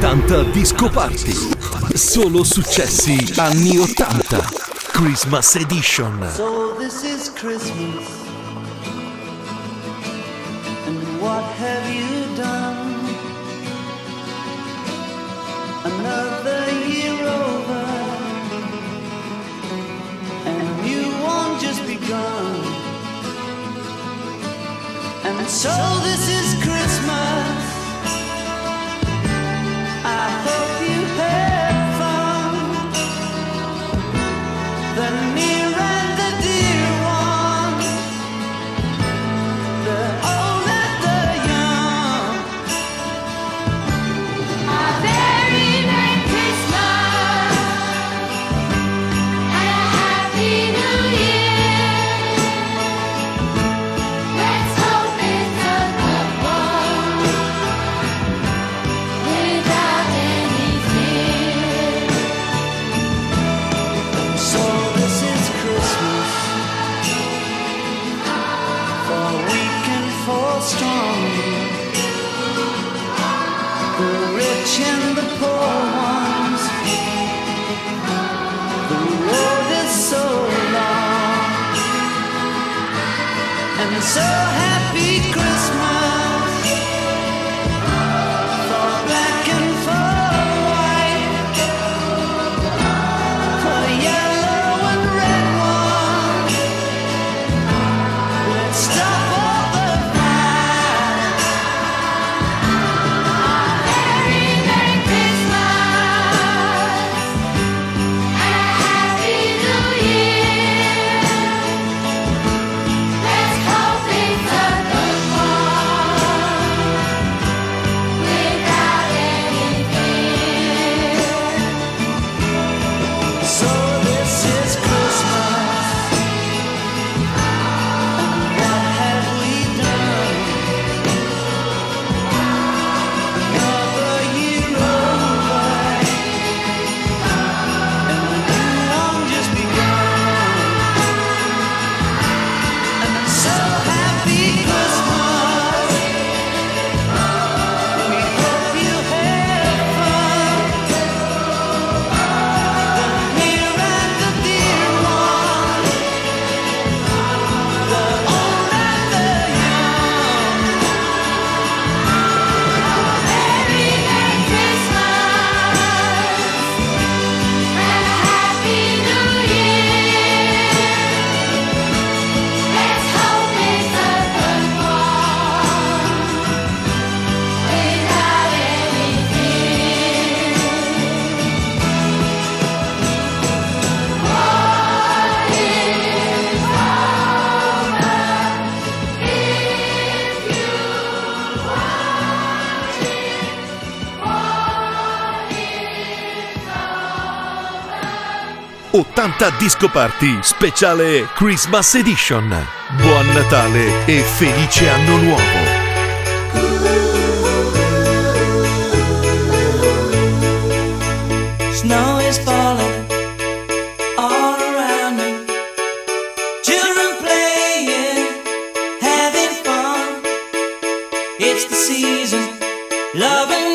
80 Disco Party. Solo successi anni 80. Christmas Edition. So this is Christmas. And what have you done? Another year over. And you won't just begun. And so this is 80 Disco Party speciale Christmas Edition. Buon Natale e felice anno nuovo! Snow is falling all around me. Children fun. It's the season, loving.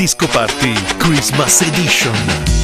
Disco Party Christmas Edition.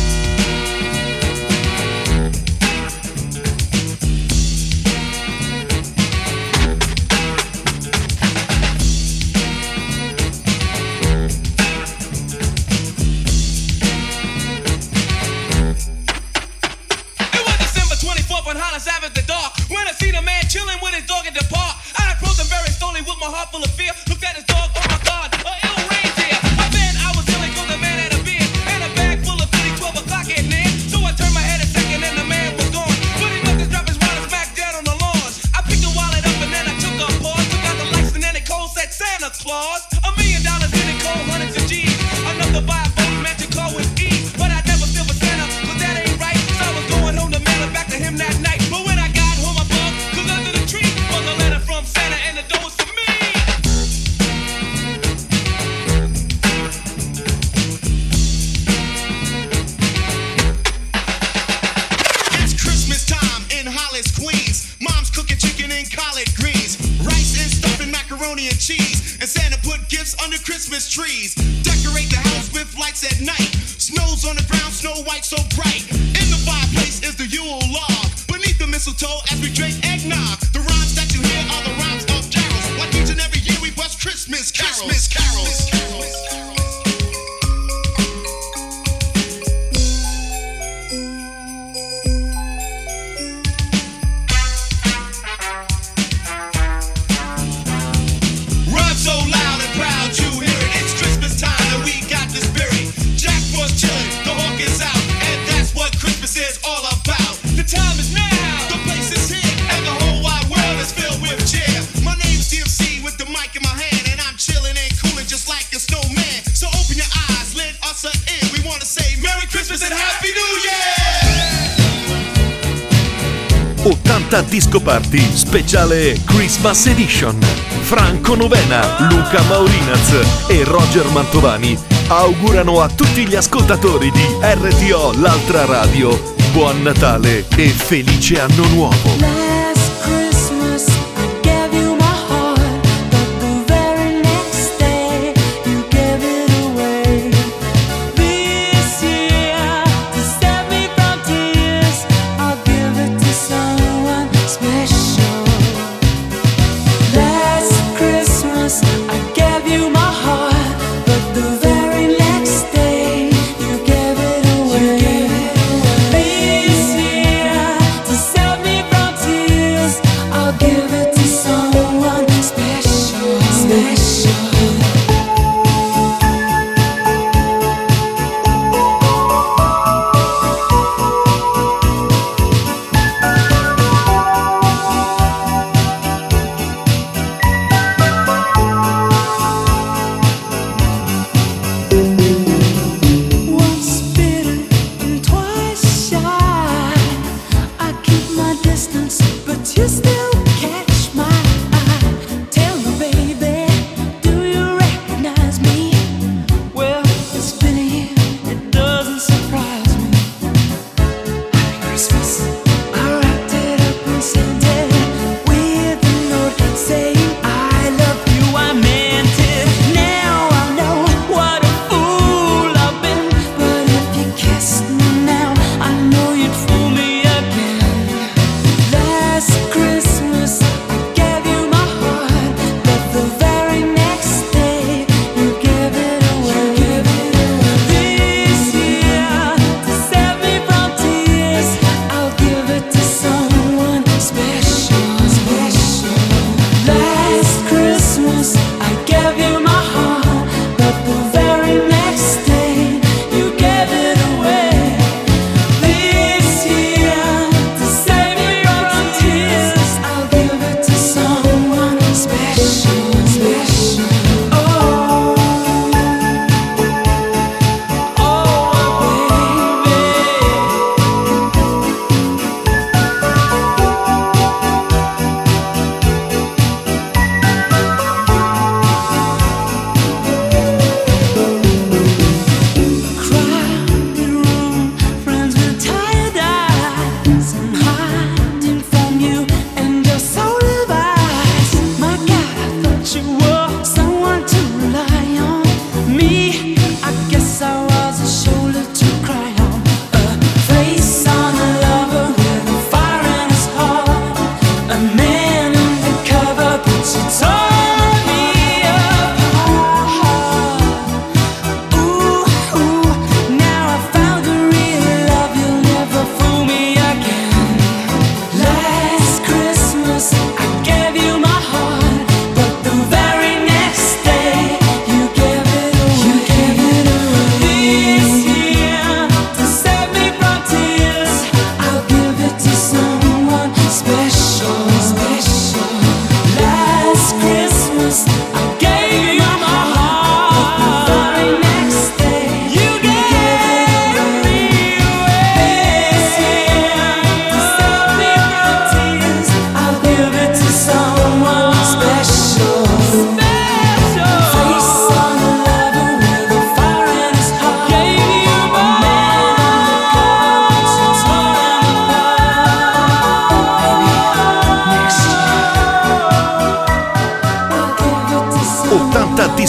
Party speciale Christmas Edition. Franco Novena, Luca Maurinaz e Roger Mantovani augurano a tutti gli ascoltatori di RTO L'altra radio buon Natale e felice anno nuovo.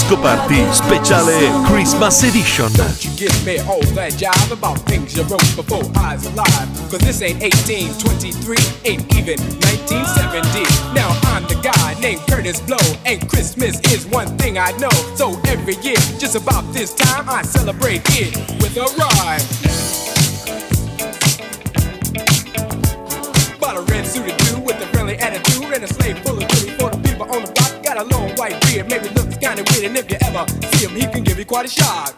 Disco Party speciale Christmas Edition. Don't you give me all that jive about things you wrote before I was alive. Cause this ain't 1823, ain't even 1970. Now I'm the guy named Kurtis Blow, and Christmas is one thing I know. So every year, just about this time, I celebrate it with a rhyme. Bought a red suited dude with a friendly attitude and a slave full of for the people on the block. Got a long white beard, maybe looks kinda weird, and if you ever see him, he can give you quite a shock.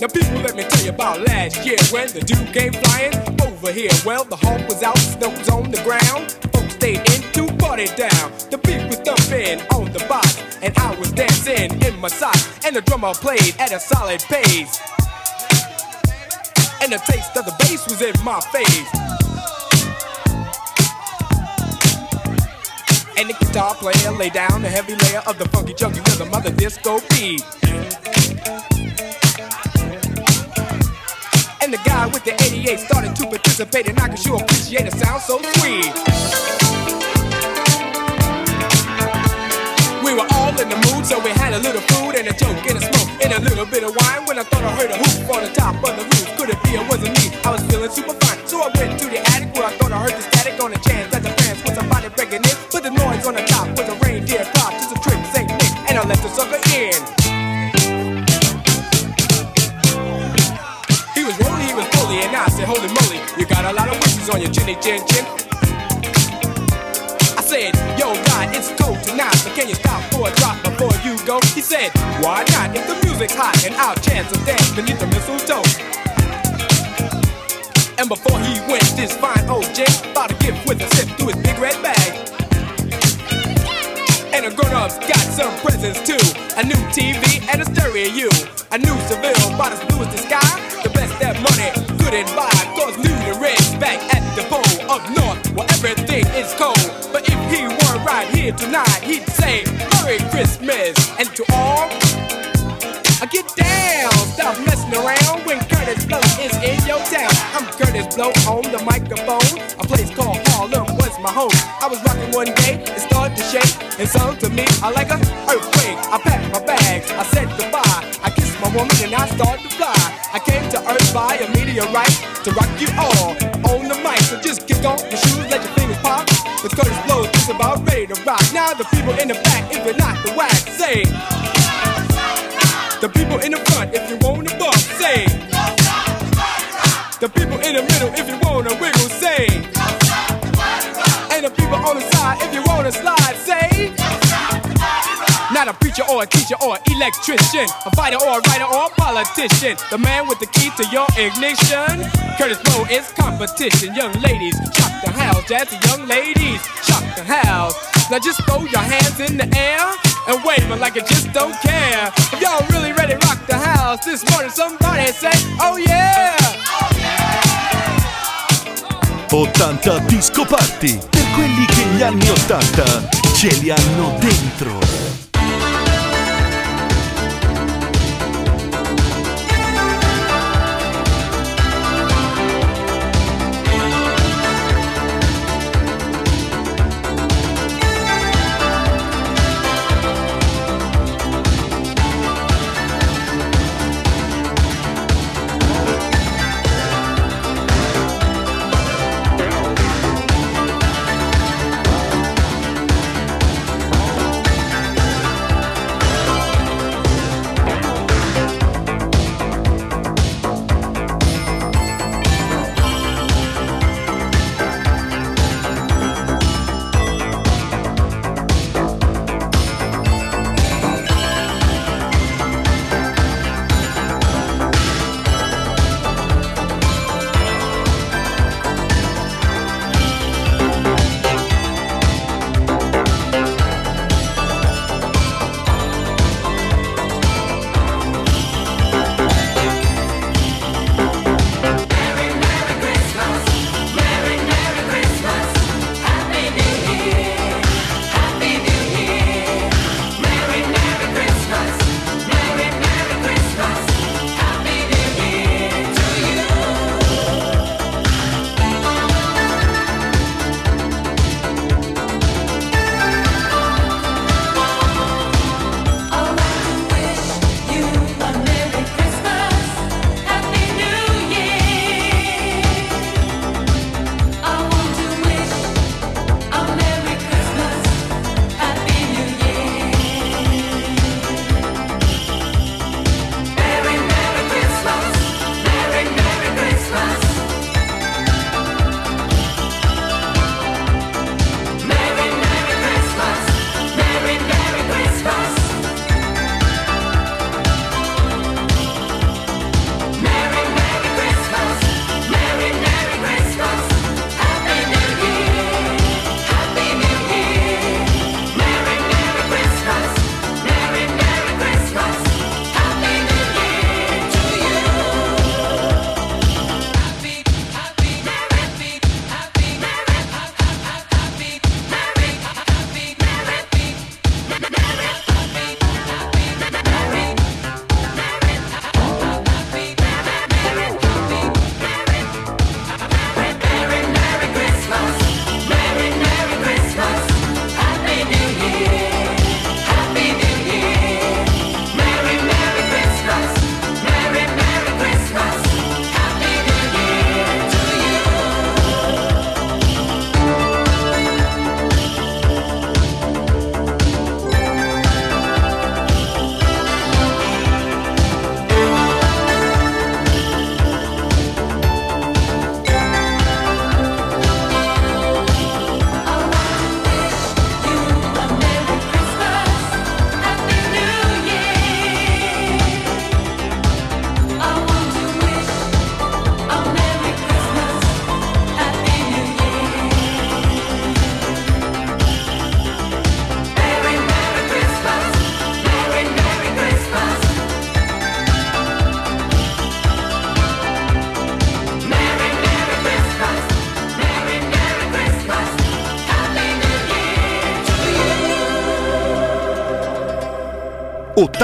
Now people, let me tell you about last year when the dude came flying over here. Well, the hawk was out, snow on the ground. Folks stayed in to party down. The beat was thumping on the box, and I was dancing in my socks. And the drummer played at a solid pace. And the taste of the bass was in my face. And the guitar player laid down a heavy layer of the funky chunky rhythm of the disco beat. And the guy with the 88 started to participate, and I could sure appreciate a sound so sweet. We were all in the mood, so we had a little food and a joke and a smoke and a little bit of wine. When I thought I heard a hoop on the top of the roof, could it be it wasn't me? I was feeling super fine, so I went to the attic where I thought I heard the static on the chance that the fans was somebody breaking in. The noise on the top was a reindeer clock, just a trick, Saint Nick, and I let the sucker in. He was rolling, he was bully, and I said, Holy moly, you got a lot of wishes on your chinny chin chin. I said, Yo, God, it's cold tonight, but can you stop for a drop before you go? He said, Why not? If the music's hot and I'll chance a dance beneath the mistletoe. And before he went, this fine old gent bought a gift with a sip through his big red bag. And the grown-ups got some presents too. A new TV and a stereo. A new Seville, about as blue as the sky. The best that money couldn't buy. Cause new the red's back at the pole up north where everything is cold. But if he weren't right here tonight, he'd say Merry Christmas. And to all, I get down, stop messing around when Kurtis Blow is in your town. I'm Kurtis Blow on the microphone. A place called Harlem was my home. I was rocking one day, it started to shake. And sung to me, I like a earthquake. I packed my bags, I said goodbye. I kissed my woman and I started to fly. I came to Earth by a meteorite to rock you all on the mic. So just kick off your shoes, let your fingers pop. Cause Kurtis Blow is about ready to rock. Now the people in the back, if you're not the wax, say. In the or a teacher or an electrician, a fighter or a writer or a politician. The man with the key to your ignition. Kurtis Blow is competition. Young ladies, shock the house. Jazzy young ladies, shock the house. Now just throw your hands in the air and wave wave 'em like you just don't care. If y'all really ready rock the house this morning, somebody say, Oh yeah! 80 Disco Party per quelli che gli anni 80 ce li hanno dentro.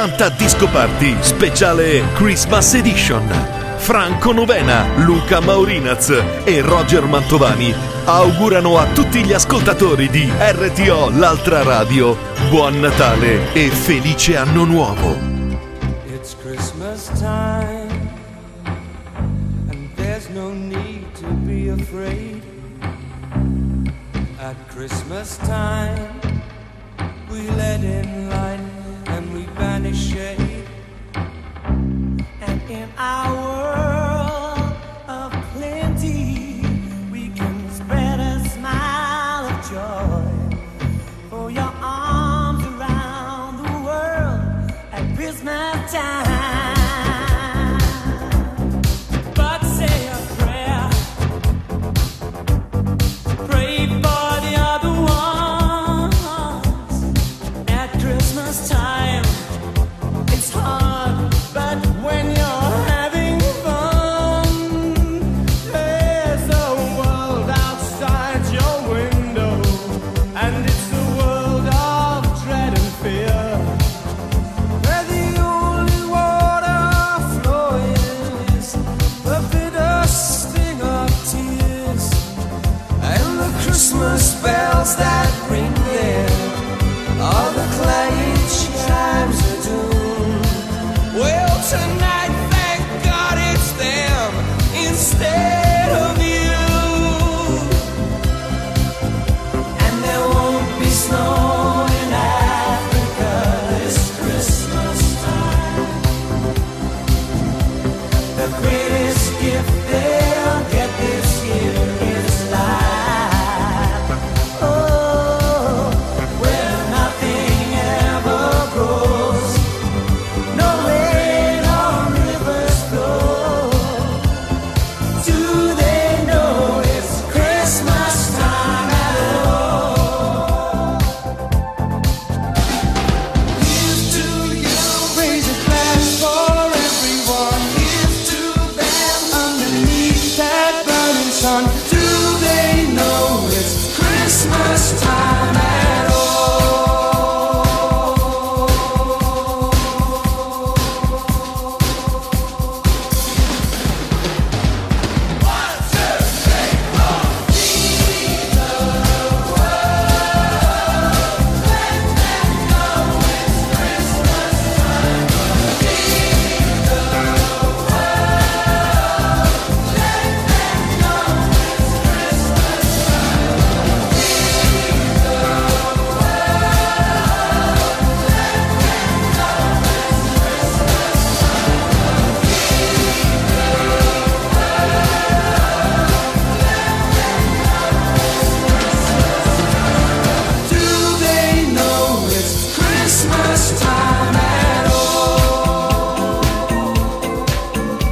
80 Disco Party, speciale Christmas Edition. Franco Novena, Luca Maurinaz e Roger Mantovani augurano a tutti gli ascoltatori di RTO L'altra radio buon Natale e felice anno nuovo. It's Christmas time and there's no need to be afraid. At Christmas time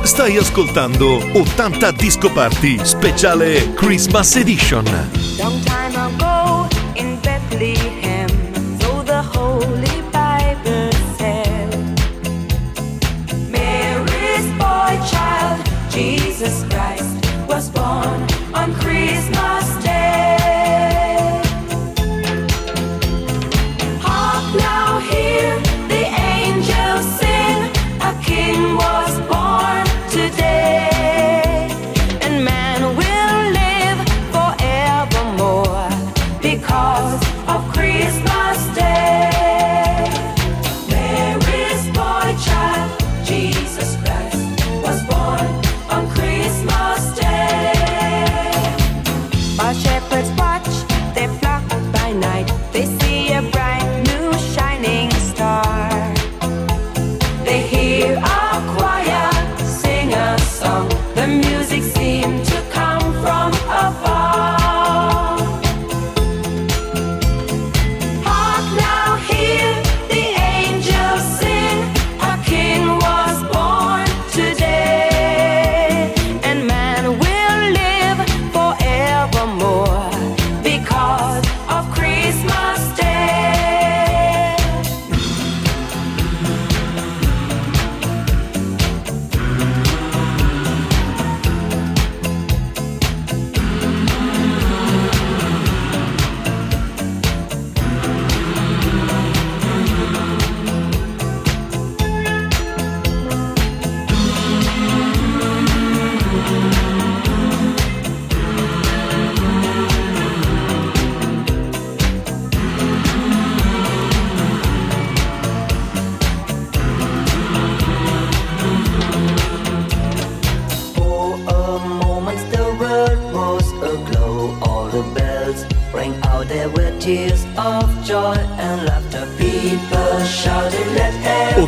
Stai ascoltando 80 Disco Party, speciale Christmas Edition.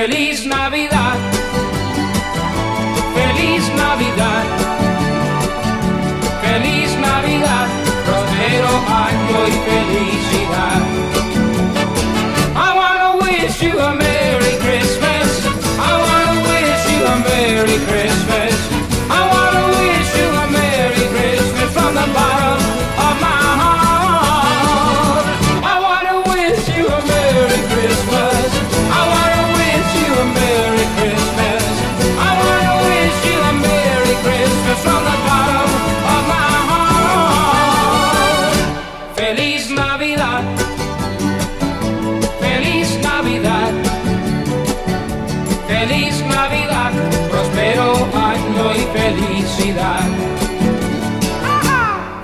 Feliz Navidad.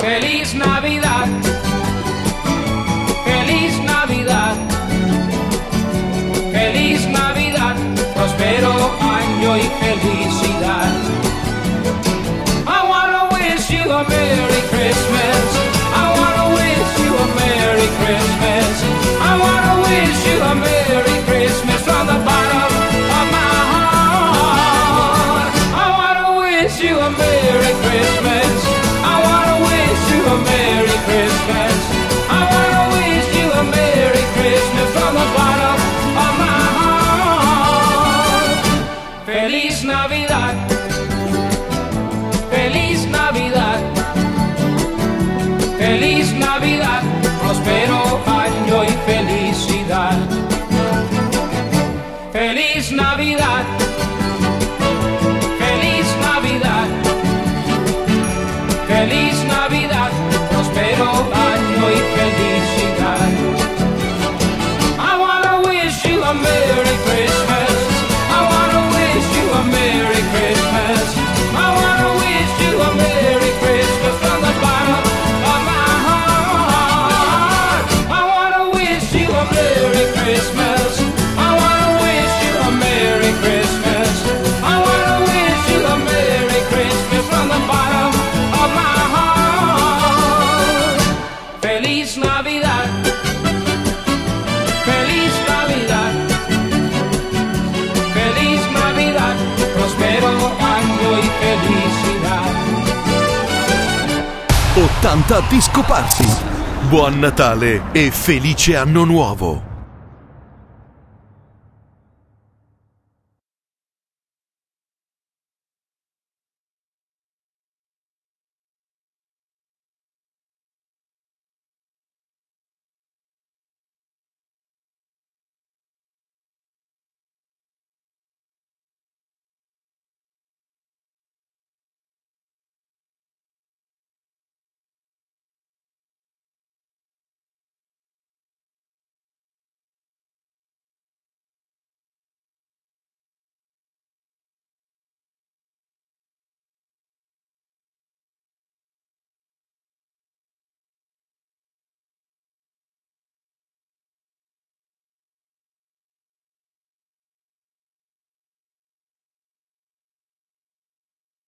Feliz Navidad. Feliz Navidad. Feliz Navidad. Prospero año y felicidad. I wanna wish you a Merry Christmas. back. 80 Disco Party. Buon Natale e felice anno nuovo!